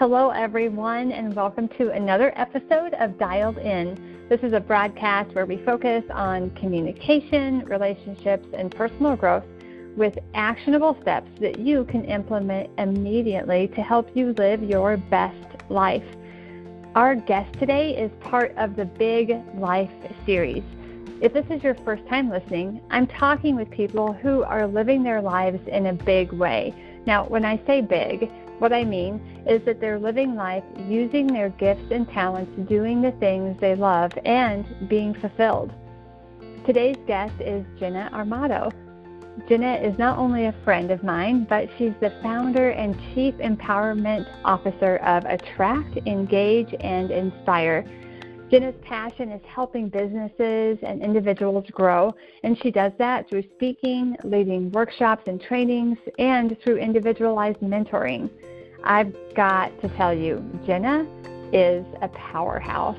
Hello, everyone, and welcome to another episode of Dialed In. This is a broadcast where we focus on communication, relationships, and personal growth with actionable steps that you can implement immediately to help you live your best life. Our guest today is part of the Big Life series. If this is your first time listening, I'm talking with people who are living their lives in a big way. Now, when I say big, what I mean is that they're living life using their gifts and talents, doing the things they love, and being fulfilled. Today's guest is Jenna Armato. Jenna is not only a friend of mine, but she's the founder and chief empowerment officer of Attract, Engage, and Inspire. Jenna's passion is helping businesses and individuals grow, and she does that through speaking, leading workshops and trainings, and through individualized mentoring. I've got to tell you, Jenna is a powerhouse.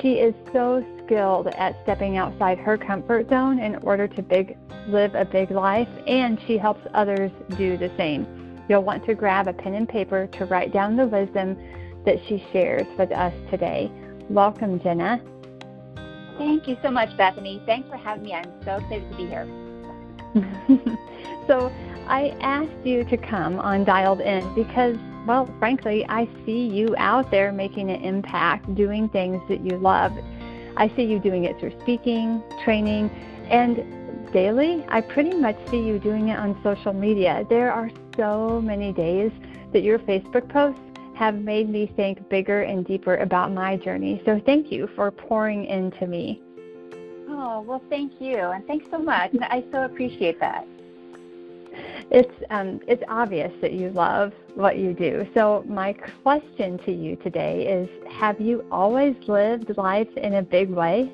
She is so skilled at stepping outside her comfort zone in order to big, live a big life, and she helps others do the same. You'll want to grab a pen and paper to write down the wisdom that she shares with us today. Welcome, Jenna. Thank you so much, Bethany. Thanks for having me. I'm so excited to be here. so, I asked you to come on Dialed In because well, frankly, I see you out there making an impact, doing things that you love. I see you doing it through speaking, training, and daily, I pretty much see you doing it on social media. There are so many days that your Facebook posts have made me think bigger and deeper about my journey. So thank you for pouring into me. Oh, well, thank you. And thanks so much. I so appreciate that it's um, it's obvious that you love what you do. So my question to you today is: Have you always lived life in a big way?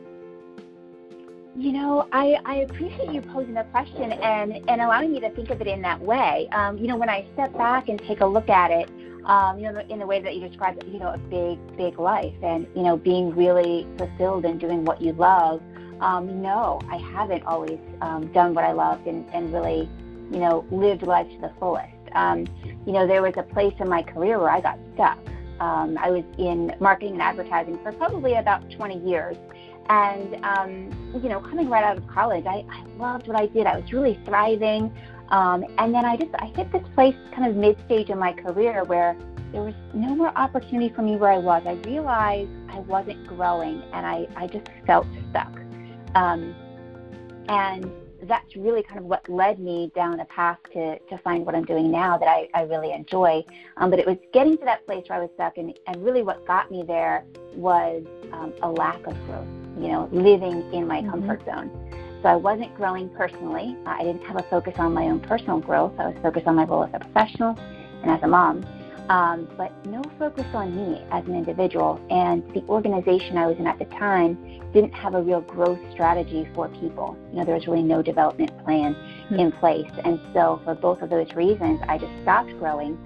You know, I, I appreciate you posing the question and, and allowing me to think of it in that way. Um, you know, when I step back and take a look at it, um, you know, in the way that you described, you know, a big, big life and, you know, being really fulfilled and doing what you love. Um, no, I haven't always um, done what I loved and, and really you know, lived life to the fullest. Um, you know, there was a place in my career where I got stuck. Um, I was in marketing and advertising for probably about 20 years. And, um, you know, coming right out of college, I, I loved what I did. I was really thriving. Um, and then I just, I hit this place kind of mid stage in my career where there was no more opportunity for me where I was. I realized I wasn't growing and I, I just felt stuck. Um, and that's really kind of what led me down a path to, to find what I'm doing now that I, I really enjoy. Um, but it was getting to that place where I was stuck, and, and really what got me there was um, a lack of growth, you know, living in my mm-hmm. comfort zone. So I wasn't growing personally. I didn't have a focus on my own personal growth. I was focused on my role as a professional and as a mom um, but no focus on me as an individual. And the organization I was in at the time didn't have a real growth strategy for people. You know, there was really no development plan mm-hmm. in place. And so, for both of those reasons, I just stopped growing.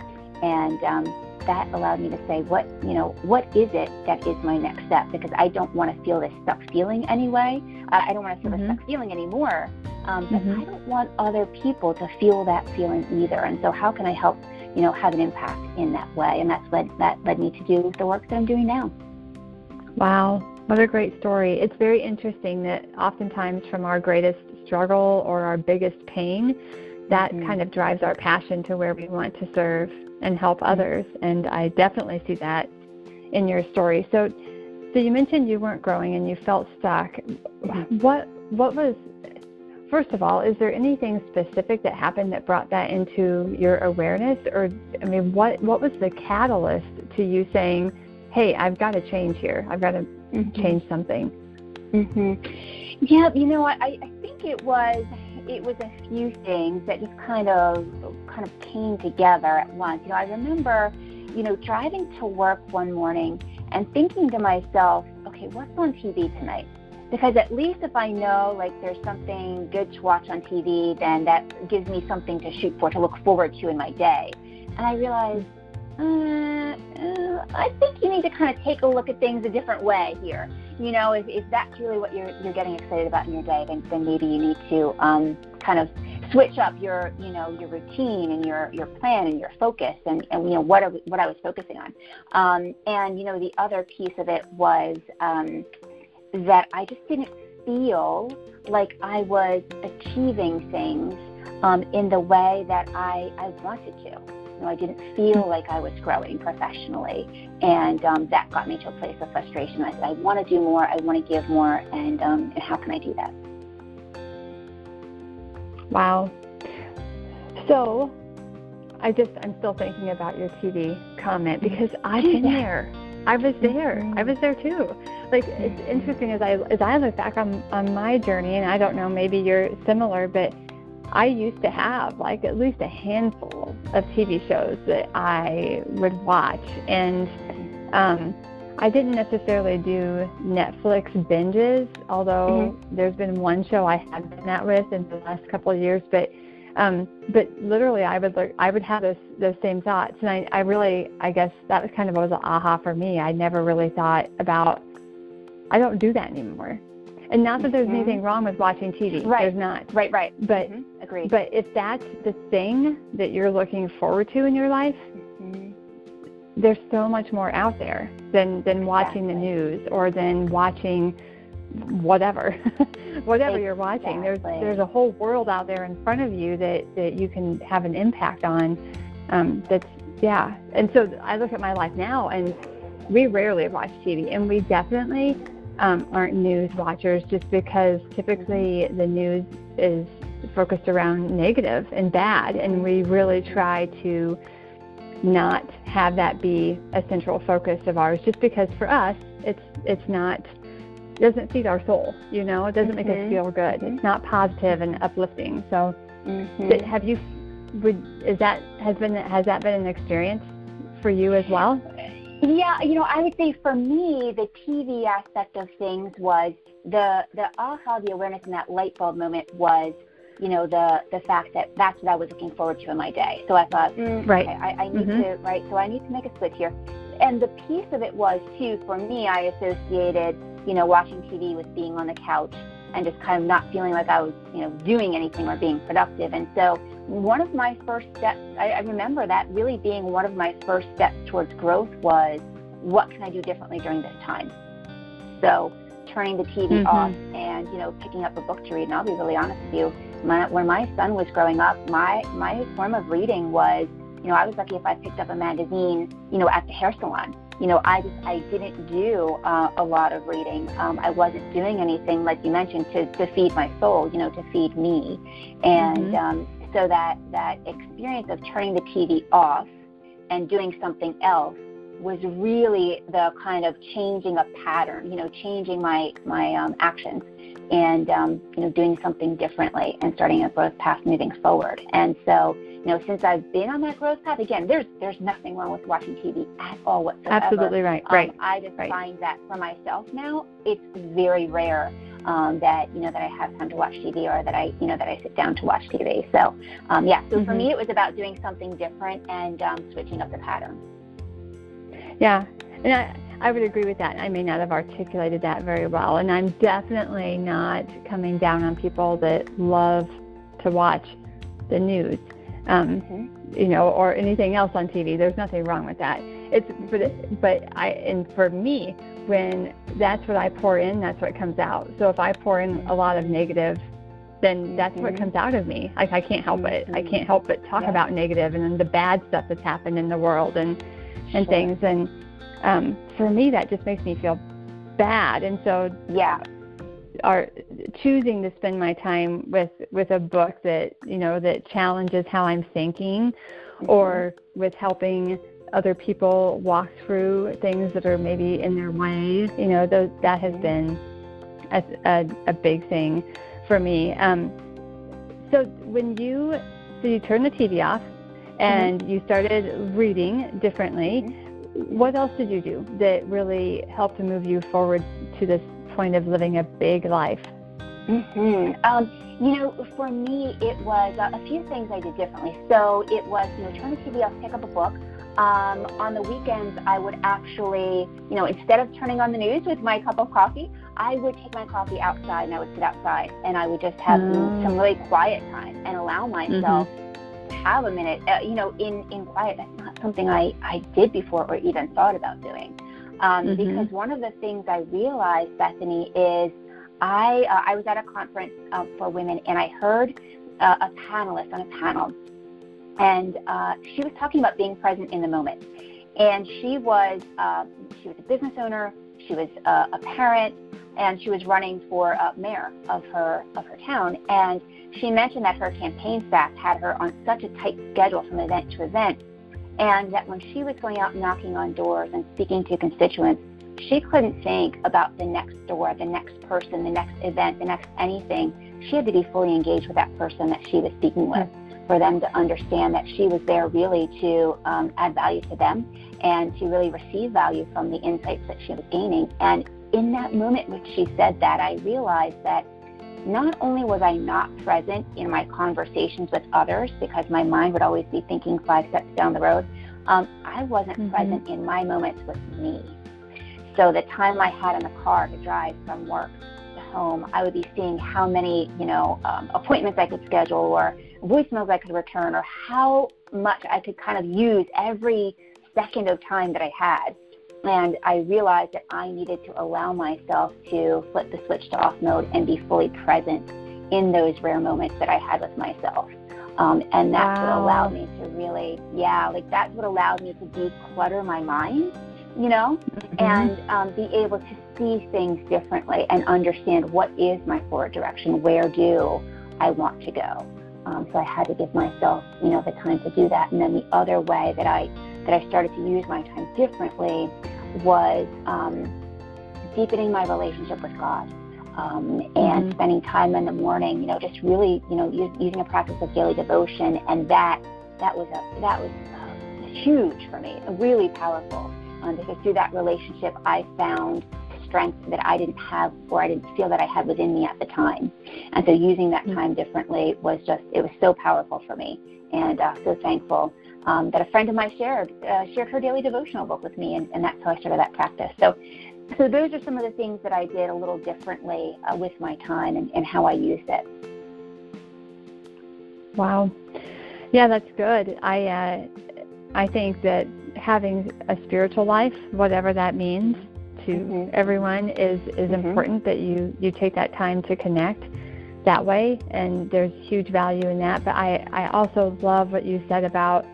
And um, that allowed me to say, what, you know, what is it that is my next step? Because I don't want to feel this stuck feeling anyway. Uh, I don't want to feel mm-hmm. this stuck feeling anymore. Um, but mm-hmm. I don't want other people to feel that feeling either. And so, how can I help you know, have an impact in that way. And that's led that led me to do the work that I'm doing now. Wow, what a great story. It's very interesting that oftentimes from our greatest struggle or our biggest pain, that mm-hmm. kind of drives our passion to where we want to serve and help others. And I definitely see that in your story. So so you mentioned you weren't growing and you felt stuck. What what was first of all, is there anything specific that happened that brought that into your awareness, or I mean, what what was the catalyst to you saying, "Hey, I've got to change here. I've got to mm-hmm. change something." Mm-hmm. Yeah, you know? I, I think it was it was a few things that just kind of kind of came together at once. You know, I remember, you know, driving to work one morning and thinking to myself, "Okay, what's on TV tonight?" because at least if I know like there's something good to watch on TV, then that gives me something to shoot for, to look forward to in my day. And I realized, uh, uh, I think you need to kind of take a look at things a different way here. You know, if, if that's really what you're you're getting excited about in your day, then, then maybe you need to um, kind of switch up your you know your routine and your your plan and your focus and, and you know what I, what I was focusing on um, and you know the other piece of it was um, that I just didn't feel like I was achieving things um, in the way that I, I wanted to. Know, I didn't feel like I was growing professionally, and um, that got me to a place of frustration. I said, I want to do more, I want to give more, and, um, and how can I do that? Wow. So, I just I'm still thinking about your TV comment because I've been there. I was there. I was there too. Like it's interesting as I as I look back on on my journey, and I don't know, maybe you're similar, but I used to have like at least a handful of TV shows that I would watch, and um, I didn't necessarily do Netflix binges, although mm-hmm. there's been one show I have done that with in the last couple of years, but um, but literally, I would look, I would have those those same thoughts, and I, I really, I guess that was kind of was an aha for me. I never really thought about. I don't do that anymore, and not that there's mm-hmm. anything wrong with watching TV. Right. There's not. Right. Right. But mm-hmm. agreed. But if that's the thing that you're looking forward to in your life, mm-hmm. there's so much more out there than than watching exactly. the news or than watching whatever whatever exactly. you're watching there's there's a whole world out there in front of you that that you can have an impact on um that's yeah and so i look at my life now and we rarely watch tv and we definitely um, aren't news watchers just because typically the news is focused around negative and bad and we really try to not have that be a central focus of ours just because for us it's it's not doesn't feed our soul. You know, it doesn't mm-hmm. make us mm-hmm. feel good. Mm-hmm. It's not positive and uplifting. So, mm-hmm. have you? Would is that has been has that been an experience for you as well? Yeah, you know, I would say for me, the TV aspect of things was the the aha, the awareness, and that light bulb moment was, you know, the the fact that that's what I was looking forward to in my day. So I thought, mm, right, okay, I, I need mm-hmm. to right. So I need to make a switch here. And the piece of it was too for me, I associated you know, watching TV with being on the couch and just kind of not feeling like I was, you know, doing anything or being productive. And so one of my first steps, I, I remember that really being one of my first steps towards growth was what can I do differently during this time? So turning the TV mm-hmm. off and, you know, picking up a book to read. And I'll be really honest with you, my, when my son was growing up, my, my form of reading was, you know, I was lucky if I picked up a magazine, you know, at the hair salon you know, I just I didn't do uh, a lot of reading. Um, I wasn't doing anything like you mentioned to to feed my soul, you know, to feed me, and mm-hmm. um, so that that experience of turning the TV off and doing something else was really the kind of changing a pattern, you know, changing my my um, actions and um, you know doing something differently and starting a growth path moving forward. And so you know, since I've been on that growth path, again, there's there's nothing wrong with watching TV at all whatsoever. Absolutely right. Um, right. I just right. find that for myself now, it's very rare um, that you know that I have time to watch TV or that I you know that I sit down to watch TV. So um, yeah, so mm-hmm. for me, it was about doing something different and um, switching up the pattern. Yeah, and I. I would agree with that. I may not have articulated that very well, and I'm definitely not coming down on people that love to watch the news um, mm-hmm. you know, or anything else on TV. There's nothing wrong with that. It's but but I and for me, when that's what I pour in, that's what comes out. So if I pour in a lot of negative, then that's mm-hmm. what comes out of me. Like I can't help it. I can't help but talk yeah. about negative and then the bad stuff that's happened in the world and and sure. things. And um, for me, that just makes me feel bad. And so yeah, are choosing to spend my time with with a book that you know that challenges how I'm thinking, mm-hmm. or with helping other people walk through things that are maybe in their way. You know, those, that has been a, a, a big thing for me. Um, so when you so you turn the TV off and mm-hmm. you started reading differently. Mm-hmm. What else did you do that really helped to move you forward to this point of living a big life? Mm-hmm. Um, you know, for me, it was uh, a few things I did differently. So it was, you know, turn the TV off, pick up a book. Um, on the weekends, I would actually, you know, instead of turning on the news with my cup of coffee, I would take my coffee outside and I would sit outside and I would just have mm. some, some, really quiet time and allow myself mm-hmm. Have a minute, uh, you know, in, in quiet. That's not something I, I did before or even thought about doing. Um, mm-hmm. Because one of the things I realized, Bethany, is I, uh, I was at a conference uh, for women and I heard uh, a panelist on a panel and uh, she was talking about being present in the moment. And she was uh, she was a business owner, she was uh, a parent, and she was running for uh, mayor of her of her town. And she mentioned that her campaign staff had her on such a tight schedule from event to event, and that when she was going out knocking on doors and speaking to constituents, she couldn't think about the next door, the next person, the next event, the next anything. She had to be fully engaged with that person that she was speaking with for them to understand that she was there really to um, add value to them and to really receive value from the insights that she was gaining. And in that moment when she said that, I realized that not only was I not present in my conversations with others because my mind would always be thinking five steps down the road, um, I wasn't mm-hmm. present in my moments with me. So the time I had in the car to drive from work to home, I would be seeing how many, you know, um, appointments I could schedule or voicemails I could return or how much I could kind of use every second of time that I had. And I realized that I needed to allow myself to flip the switch to off mode and be fully present in those rare moments that I had with myself. Um, and that's wow. what allowed me to really, yeah, like that's what allowed me to declutter my mind, you know, mm-hmm. and um, be able to see things differently and understand what is my forward direction, where do I want to go. Um, so I had to give myself, you know, the time to do that. And then the other way that I that I started to use my time differently was um, deepening my relationship with God. Um, and mm-hmm. spending time in the morning, you know, just really, you know, using a practice of daily devotion, and that that was a that was uh, huge for me, really powerful. Um, because through that relationship, I found strength that I didn't have or I didn't feel that I had within me at the time. And so using that mm. time differently was just, it was so powerful for me and uh, so thankful um, that a friend of mine shared, uh, shared her daily devotional book with me and, and that's how I started that practice. So, so those are some of the things that I did a little differently uh, with my time and, and how I used it. Wow. Yeah, that's good. I, uh, I think that having a spiritual life, whatever that means, to mm-hmm. everyone is is mm-hmm. important that you you take that time to connect that way and there's huge value in that. But i i also love what you said about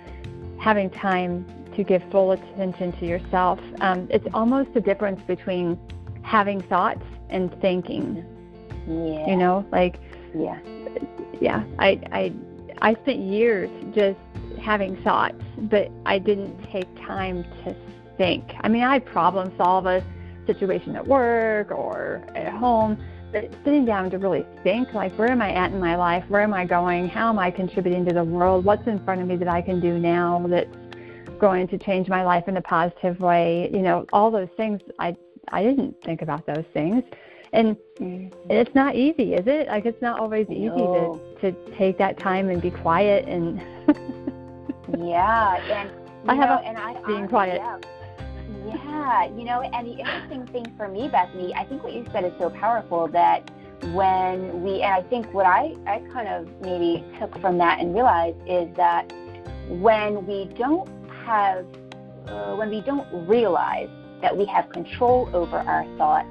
having time to give full attention to yourself. Um, it's almost a difference between having thoughts and thinking. Yeah. You know like yeah. yeah i i i spent years just having thoughts but i didn't take time to think. I mean i problem solve a situation at work or at home, sitting down to really think like, where am I at in my life? Where am I going? How am I contributing to the world? What's in front of me that I can do now that's going to change my life in a positive way? You know, all those things. I I didn't think about those things. And mm-hmm. it's not easy, is it? Like it's not always easy no. to to take that time and be quiet and yeah, and I have know, a, and I, being quiet. Yeah yeah, you know, and the interesting thing for me, Bethany, I think what you said is so powerful that when we, and I think what I, I kind of maybe took from that and realized is that when we don't have, uh, when we don't realize that we have control over our thoughts,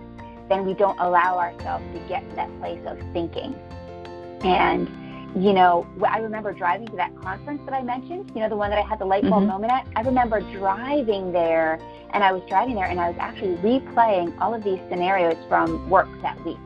then we don't allow ourselves to get to that place of thinking. And you know, I remember driving to that conference that I mentioned, you know, the one that I had the light bulb mm-hmm. moment at. I remember driving there, and I was driving there, and I was actually replaying all of these scenarios from work that week,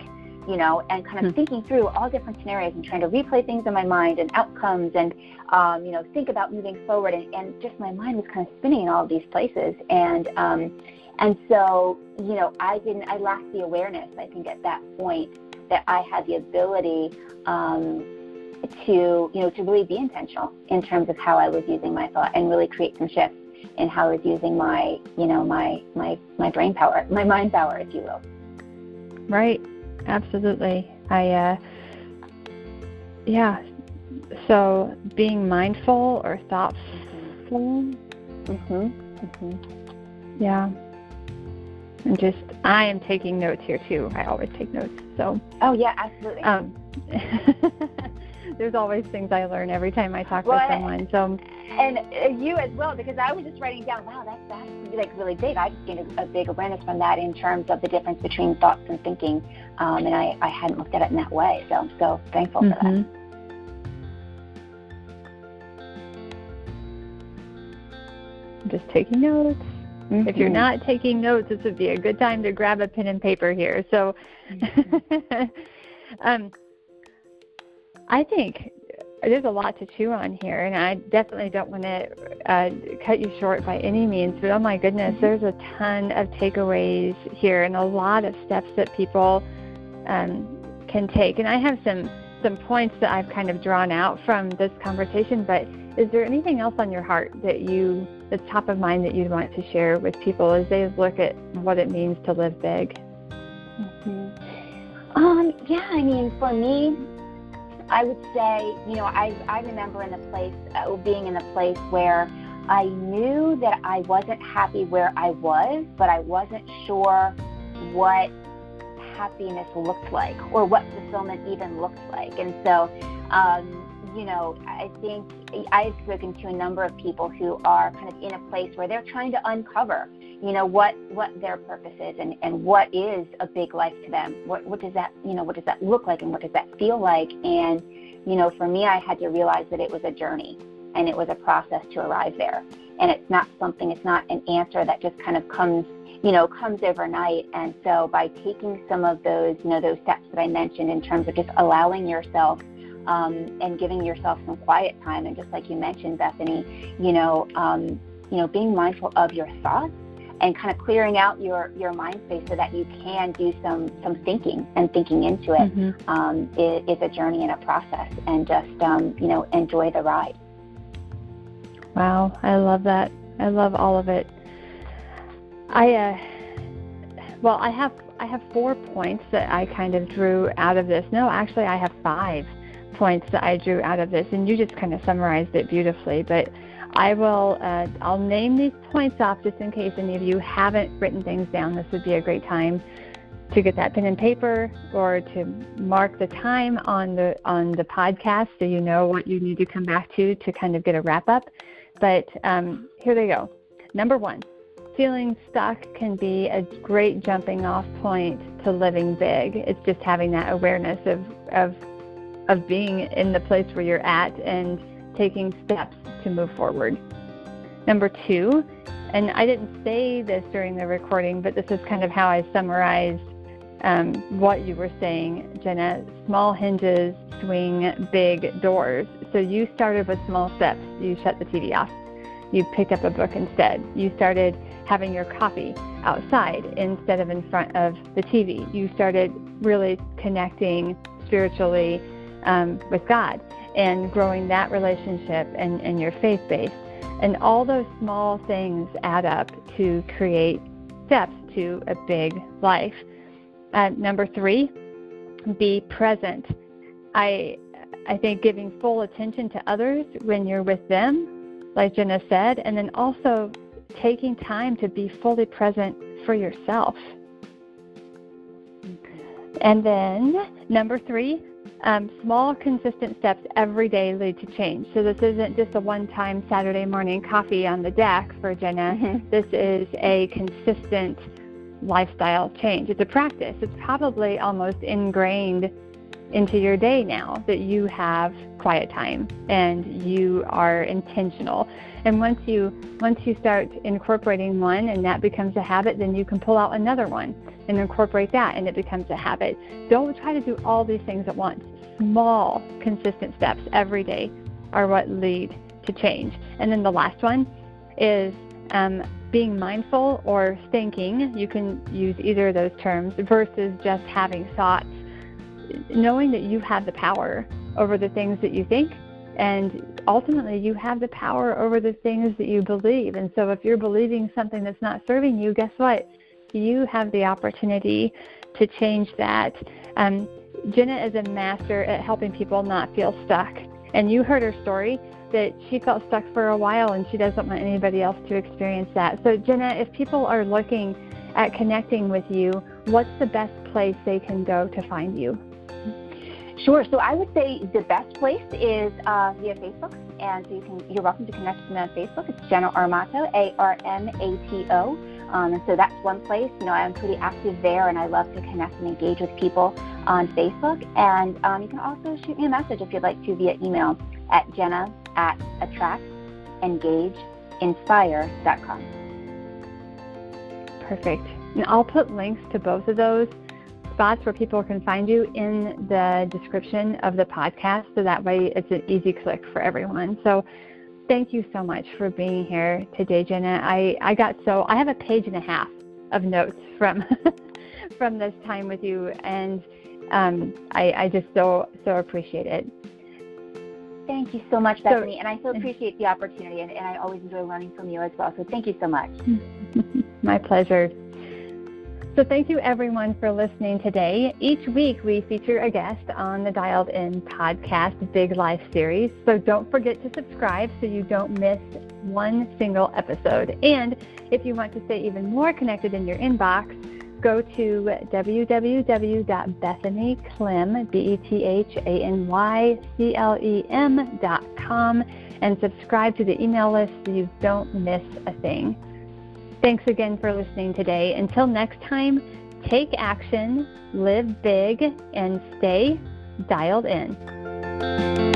you know, and kind of mm-hmm. thinking through all different scenarios and trying to replay things in my mind and outcomes and, um, you know, think about moving forward. And, and just my mind was kind of spinning in all of these places. And, um, and so, you know, I didn't, I lacked the awareness, I think, at that point that I had the ability, um, to you know to really be intentional in terms of how I was using my thought and really create some shifts in how I was using my you know my my my brain power my mind power if you will right absolutely I uh yeah so being mindful or thoughtful mhm mhm yeah And just, I am taking notes here too. I always take notes. So. Oh yeah, absolutely. Um, there's always things I learn every time I talk well, with someone. So. And uh, you as well, because I was just writing down, wow, that's that's like really big. I just gained a, a big awareness from that in terms of the difference between thoughts and thinking, um, and I, I hadn't looked at it in that way. So I'm so thankful mm-hmm. for that. Mm-hmm. just taking notes. Mm-hmm. If you're mm-hmm. not taking notes, this would be a good time to grab a pen and paper here. So, mm-hmm. um, I think there's a lot to chew on here, and I definitely don't want to uh, cut you short by any means. But oh my goodness, there's a ton of takeaways here, and a lot of steps that people um, can take. And I have some some points that I've kind of drawn out from this conversation. But is there anything else on your heart that you that's top of mind that you'd want to share with people as they look at what it means to live big? Mm-hmm. Um, yeah, I mean, for me, I would say, you know, I I remember in the place uh, being in the place where I knew that I wasn't happy where I was, but I wasn't sure what happiness looked like or what fulfillment even looked like. And so, um, you know, I think I've spoken to a number of people who are kind of in a place where they're trying to uncover, you know, what what their purpose is and, and what is a big life to them. What what does that you know, what does that look like and what does that feel like? And, you know, for me I had to realize that it was a journey and it was a process to arrive there. And it's not something, it's not an answer that just kind of comes you know, comes overnight. And so by taking some of those, you know, those steps that I mentioned in terms of just allowing yourself um, and giving yourself some quiet time. And just like you mentioned, Bethany, you know, um, you know, being mindful of your thoughts and kind of clearing out your your mind space so that you can do some some thinking and thinking into it mm-hmm. um, is, is, a journey and a process. And just um, you know, enjoy the ride. Wow, I love that. I love all of it. I uh, well, I have I have four points that I kind of drew out of this. No, actually, I have five points that I drew out of this, and you just kind of summarized it beautifully. But I will, uh, I'll name these points off just in case any of you haven't written things down. This would be a great time to get that pen and paper or to mark the time on the on the podcast so you know what you need to come back to to kind of get a wrap up. But um, here they go. Number one, feeling stuck can be a great jumping off point to living big. It's just having that awareness of, of of being in the place where you're at and taking steps to move forward. Number two, and I didn't say this during the recording, but this is kind of how I summarized um, what you were saying, Jenna. Small hinges swing big doors. So you started with small steps. You shut the TV off. You picked up a book instead. You started having your coffee outside instead of in front of the TV. You started really connecting spiritually um, with God and growing that relationship and, and your faith base. And all those small things add up to create steps to a big life. Uh, number three, be present. I I think giving full attention to others when you're with them, like Jenna said, and then also taking time to be fully present for yourself. And then number three, um, small, consistent steps every day lead to change. So this isn't just a one-time Saturday morning coffee on the deck for Jenna. Mm-hmm. This is a consistent lifestyle change. It's a practice. It's probably almost ingrained into your day now that you have quiet time and you are intentional. And once you once you start incorporating one and that becomes a habit, then you can pull out another one and incorporate that and it becomes a habit. Don't try to do all these things at once. Small, consistent steps every day are what lead to change. And then the last one is um, being mindful or thinking. You can use either of those terms versus just having thoughts. Knowing that you have the power over the things that you think and ultimately you have the power over the things that you believe. And so if you're believing something that's not serving you, guess what? You have the opportunity to change that. Um, Jenna is a master at helping people not feel stuck. And you heard her story that she felt stuck for a while and she doesn't want anybody else to experience that. So, Jenna, if people are looking at connecting with you, what's the best place they can go to find you? Sure. So I would say the best place is uh, via Facebook, and so you can you're welcome to connect with me on Facebook. It's Jenna Armato, A R M A T O. Um, and so that's one place. You know, I'm pretty active there, and I love to connect and engage with people on Facebook. And um, you can also shoot me a message if you'd like to via email at jenna at attractengageinspire.com. Perfect. And I'll put links to both of those spots where people can find you in the description of the podcast so that way it's an easy click for everyone. So thank you so much for being here today, Jenna. I, I got so I have a page and a half of notes from from this time with you and um, I, I just so so appreciate it. Thank you so much, Bethany, so, and I so appreciate the opportunity, and, and I always enjoy learning from you as well. So thank you so much. My pleasure. So, thank you everyone for listening today. Each week we feature a guest on the Dialed In podcast Big Life series. So, don't forget to subscribe so you don't miss one single episode. And if you want to stay even more connected in your inbox, go to www.bethanyclem, and subscribe to the email list so you don't miss a thing. Thanks again for listening today. Until next time, take action, live big, and stay dialed in.